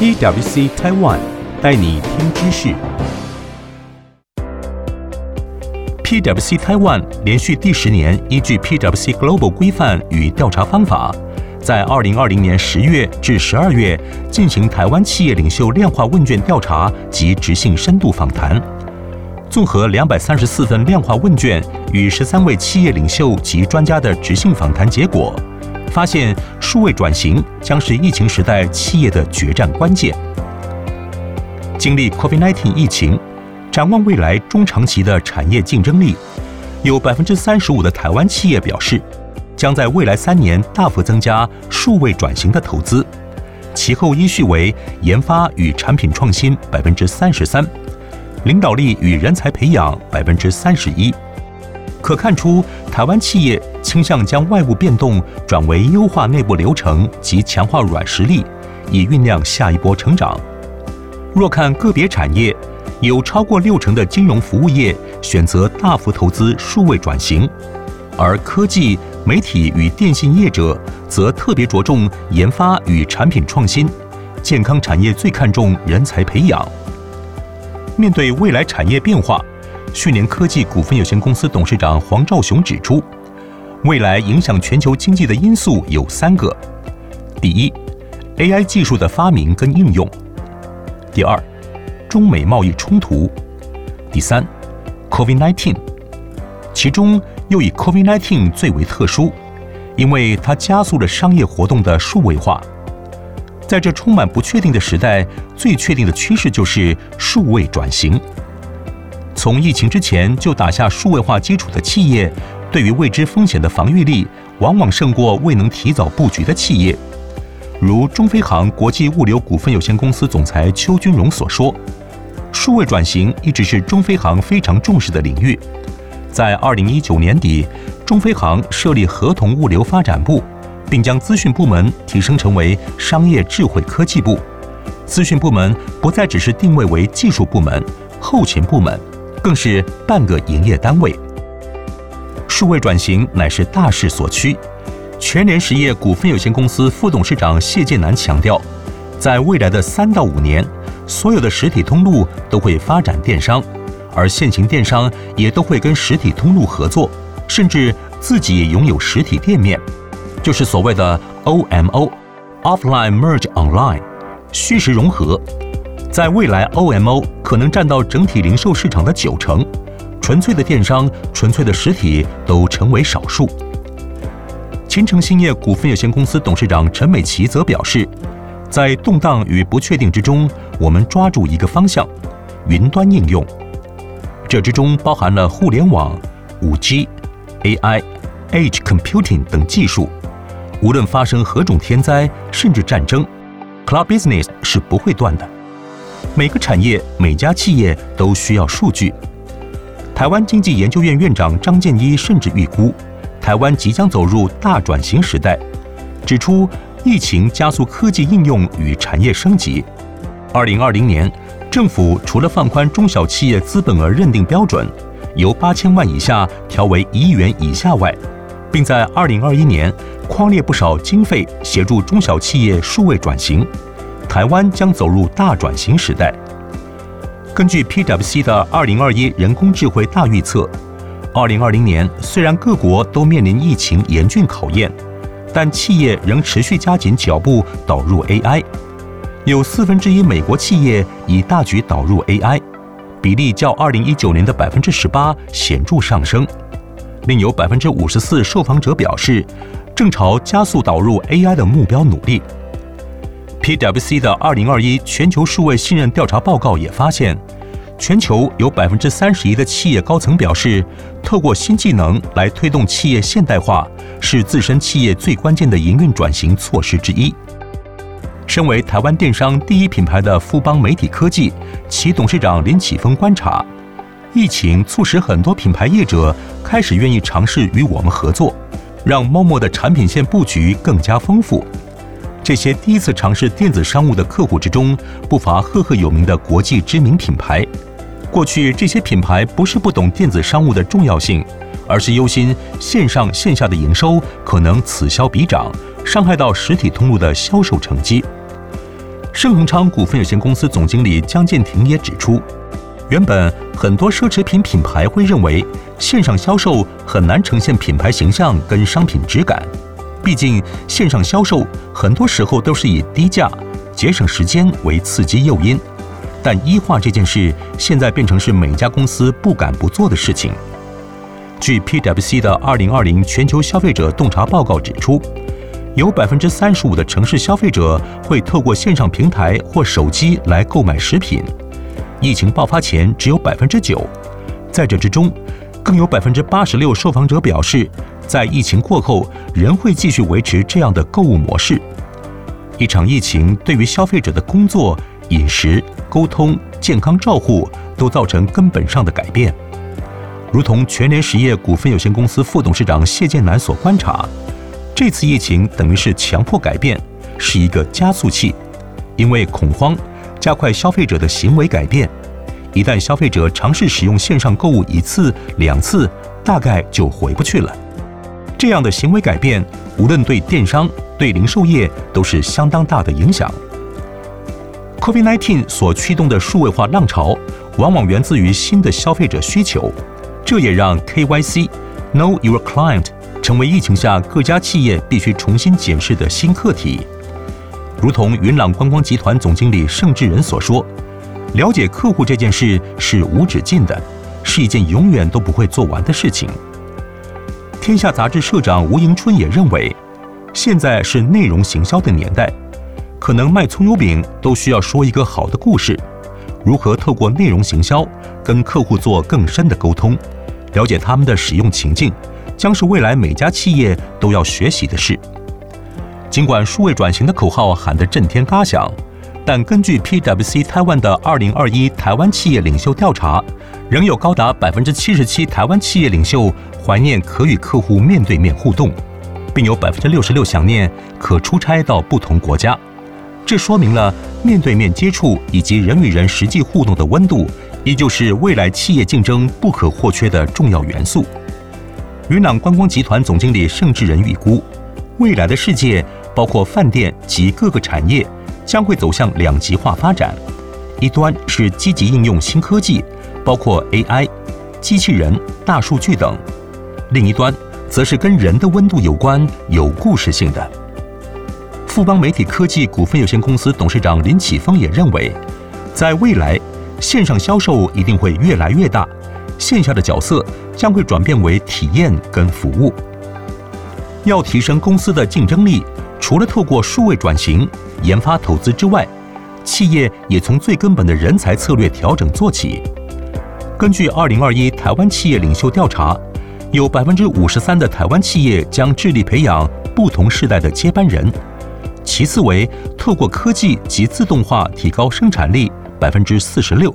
PwC Taiwan 带你听知识。PwC Taiwan 连续第十年依据 PwC Global 规范与调查方法，在二零二零年十月至十二月进行台湾企业领袖量化问卷调查及质性深度访谈。综合两百三十四份量化问卷与十三位企业领袖及专家的质性访谈结果，发现数位转型将是疫情时代企业的决战关键。经历 COVID-19 疫情，展望未来中长期的产业竞争力，有百分之三十五的台湾企业表示，将在未来三年大幅增加数位转型的投资，其后依序为研发与产品创新百分之三十三。领导力与人才培养百分之三十一，可看出台湾企业倾向将外部变动转为优化内部流程及强化软实力，以酝酿下一波成长。若看个别产业，有超过六成的金融服务业选择大幅投资数位转型，而科技、媒体与电信业者则特别着重研发与产品创新。健康产业最看重人才培养。面对未来产业变化，讯连科技股份有限公司董事长黄兆雄指出，未来影响全球经济的因素有三个：第一，AI 技术的发明跟应用；第二，中美贸易冲突；第三，COVID-19。其中又以 COVID-19 最为特殊，因为它加速了商业活动的数位化。在这充满不确定的时代，最确定的趋势就是数位转型。从疫情之前就打下数位化基础的企业，对于未知风险的防御力，往往胜过未能提早布局的企业。如中飞航国际物流股份有限公司总裁邱君荣所说，数位转型一直是中飞航非常重视的领域。在二零一九年底，中飞航设立合同物流发展部。并将资讯部门提升成为商业智慧科技部，资讯部门不再只是定位为技术部门、后勤部门，更是半个营业单位。数位转型乃是大势所趋。全联实业股份有限公司副董事长谢建南强调，在未来的三到五年，所有的实体通路都会发展电商，而现行电商也都会跟实体通路合作，甚至自己也拥有实体店面。就是所谓的 OMO，Offline Merge Online，虚实融合。在未来，OMO 可能占到整体零售市场的九成，纯粹的电商、纯粹的实体都成为少数。勤诚兴业股份有限公司董事长陈美琪则表示，在动荡与不确定之中，我们抓住一个方向：云端应用。这之中包含了互联网、5G、AI、Edge Computing 等技术。无论发生何种天灾，甚至战争，Cloud Business 是不会断的。每个产业、每家企业都需要数据。台湾经济研究院院长张建一甚至预估，台湾即将走入大转型时代，指出疫情加速科技应用与产业升级。二零二零年，政府除了放宽中小企业资本额认定标准，由八千万以下调为一亿元以下外，并在二零二一年框列不少经费协助中小企业数位转型，台湾将走入大转型时代。根据 PwC 的二零二一人工智慧大预测，二零二零年虽然各国都面临疫情严峻考验，但企业仍持续加紧脚步导入 AI，有四分之一美国企业已大举导入 AI，比例较二零一九年的百分之十八显著上升。另有百分之五十四受访者表示，正朝加速导入 AI 的目标努力。PwC 的二零二一全球数位信任调查报告也发现，全球有百分之三十一的企业高层表示，透过新技能来推动企业现代化，是自身企业最关键的营运转型措施之一。身为台湾电商第一品牌的富邦媒体科技，其董事长林启峰观察。疫情促使很多品牌业者开始愿意尝试与我们合作，让 Momo 的产品线布局更加丰富。这些第一次尝试电子商务的客户之中，不乏赫赫有名的国际知名品牌。过去这些品牌不是不懂电子商务的重要性，而是忧心线上线下的营收可能此消彼长，伤害到实体通路的销售成绩。盛恒昌股份有限公司总经理江建庭也指出，原本很多奢侈品品牌会认为线上销售很难呈现品牌形象跟商品质感，毕竟线上销售很多时候都是以低价、节省时间为刺激诱因。但医化这件事现在变成是每家公司不敢不做的事情。据 PwC 的二零二零全球消费者洞察报告指出，有百分之三十五的城市消费者会透过线上平台或手机来购买食品。疫情爆发前只有百分之九，在这之中，更有百分之八十六受访者表示，在疫情过后仍会继续维持这样的购物模式。一场疫情对于消费者的工作、饮食、沟通、健康照护都造成根本上的改变，如同全联实业股份有限公司副董事长谢建南所观察，这次疫情等于是强迫改变，是一个加速器，因为恐慌加快消费者的行为改变，一旦消费者尝试使用线上购物一次两次，大概就回不去了。这样的行为改变，无论对电商、对零售业都是相当大的影响。COVID-19 所驱动的数位化浪潮，往往源自于新的消费者需求，这也让 KYC Know Your Client 成为疫情下各家企业必须重新检视的新课题。如同云朗观光集团总经理盛智仁所说：“了解客户这件事是无止境的，是一件永远都不会做完的事情。”天下杂志社长吴迎春也认为，现在是内容行销的年代。可能卖葱油饼都需要说一个好的故事，如何透过内容行销跟客户做更深的沟通，了解他们的使用情境，将是未来每家企业都要学习的事。尽管数位转型的口号喊得震天嘎响，但根据 PwC 台湾的二零二一台湾企业领袖调查，仍有高达百分之七十七台湾企业领袖怀念可与客户面对面互动，并有百分之六十六想念可出差到不同国家。这说明了面对面接触以及人与人实际互动的温度，依旧是未来企业竞争不可或缺的重要元素。云朗观光集团总经理盛智仁预估，未来的世界包括饭店及各个产业将会走向两极化发展，一端是积极应用新科技，包括 AI、机器人、大数据等；另一端则是跟人的温度有关、有故事性的。富邦媒体科技股份有限公司董事长林启峰也认为，在未来，线上销售一定会越来越大，线下的角色将会转变为体验跟服务。要提升公司的竞争力，除了透过数位转型、研发投资之外，企业也从最根本的人才策略调整做起。根据二零二一台湾企业领袖调查，有百分之五十三的台湾企业将致力培养不同世代的接班人。其次为透过科技及自动化提高生产力百分之四十六，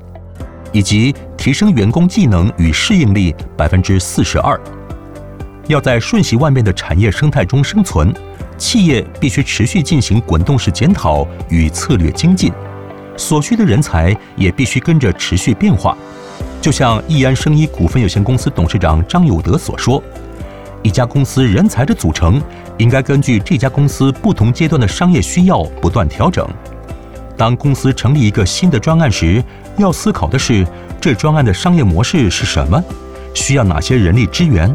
以及提升员工技能与适应力百分之四十二。要在瞬息万变的产业生态中生存，企业必须持续进行滚动式检讨与策略精进，所需的人才也必须跟着持续变化。就像易安生医股份有限公司董事长张友德所说。一家公司人才的组成，应该根据这家公司不同阶段的商业需要不断调整。当公司成立一个新的专案时，要思考的是这专案的商业模式是什么，需要哪些人力资源，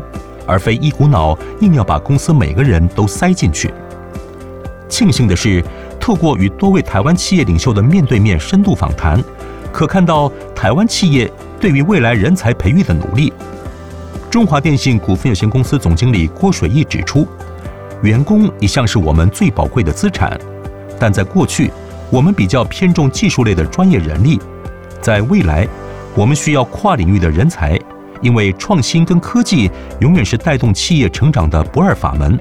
而非一股脑硬要把公司每个人都塞进去。庆幸的是，透过与多位台湾企业领袖的面对面深度访谈，可看到台湾企业对于未来人才培育的努力。中华电信股份有限公司总经理郭水义指出，员工一向是我们最宝贵的资产，但在过去，我们比较偏重技术类的专业人力。在未来，我们需要跨领域的人才，因为创新跟科技永远是带动企业成长的不二法门。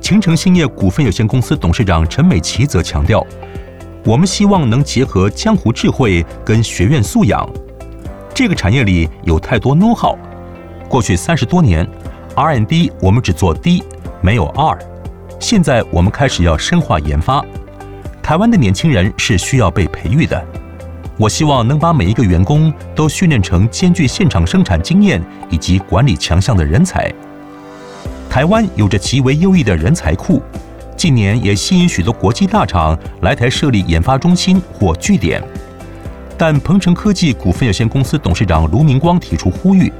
勤诚兴业股份有限公司董事长陈美琪则强调，我们希望能结合江湖智慧跟学院素养，这个产业里有太多 know-how。过去三十多年，R&D 我们只做 D，没有 R。现在我们开始要深化研发。台湾的年轻人是需要被培育的。我希望能把每一个员工都训练成兼具现场生产经验以及管理强项的人才。台湾有着极为优异的人才库，近年也吸引许多国际大厂来台设立研发中心或据点。但鹏程科技股份有限公司董事长卢明光提出呼吁：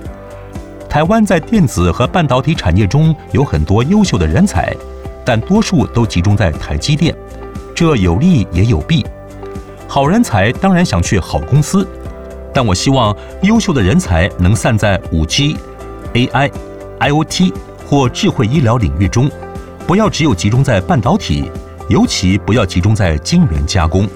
台湾在电子和半导体产业中有很多优秀的人才，但多数都集中在台积电，这有利也有弊。好人才当然想去好公司，但我希望优秀的人才能散在五 G、AI、IoT 或智慧医疗领域中，不要只有集中在半导体，尤其不要集中在晶圆加工。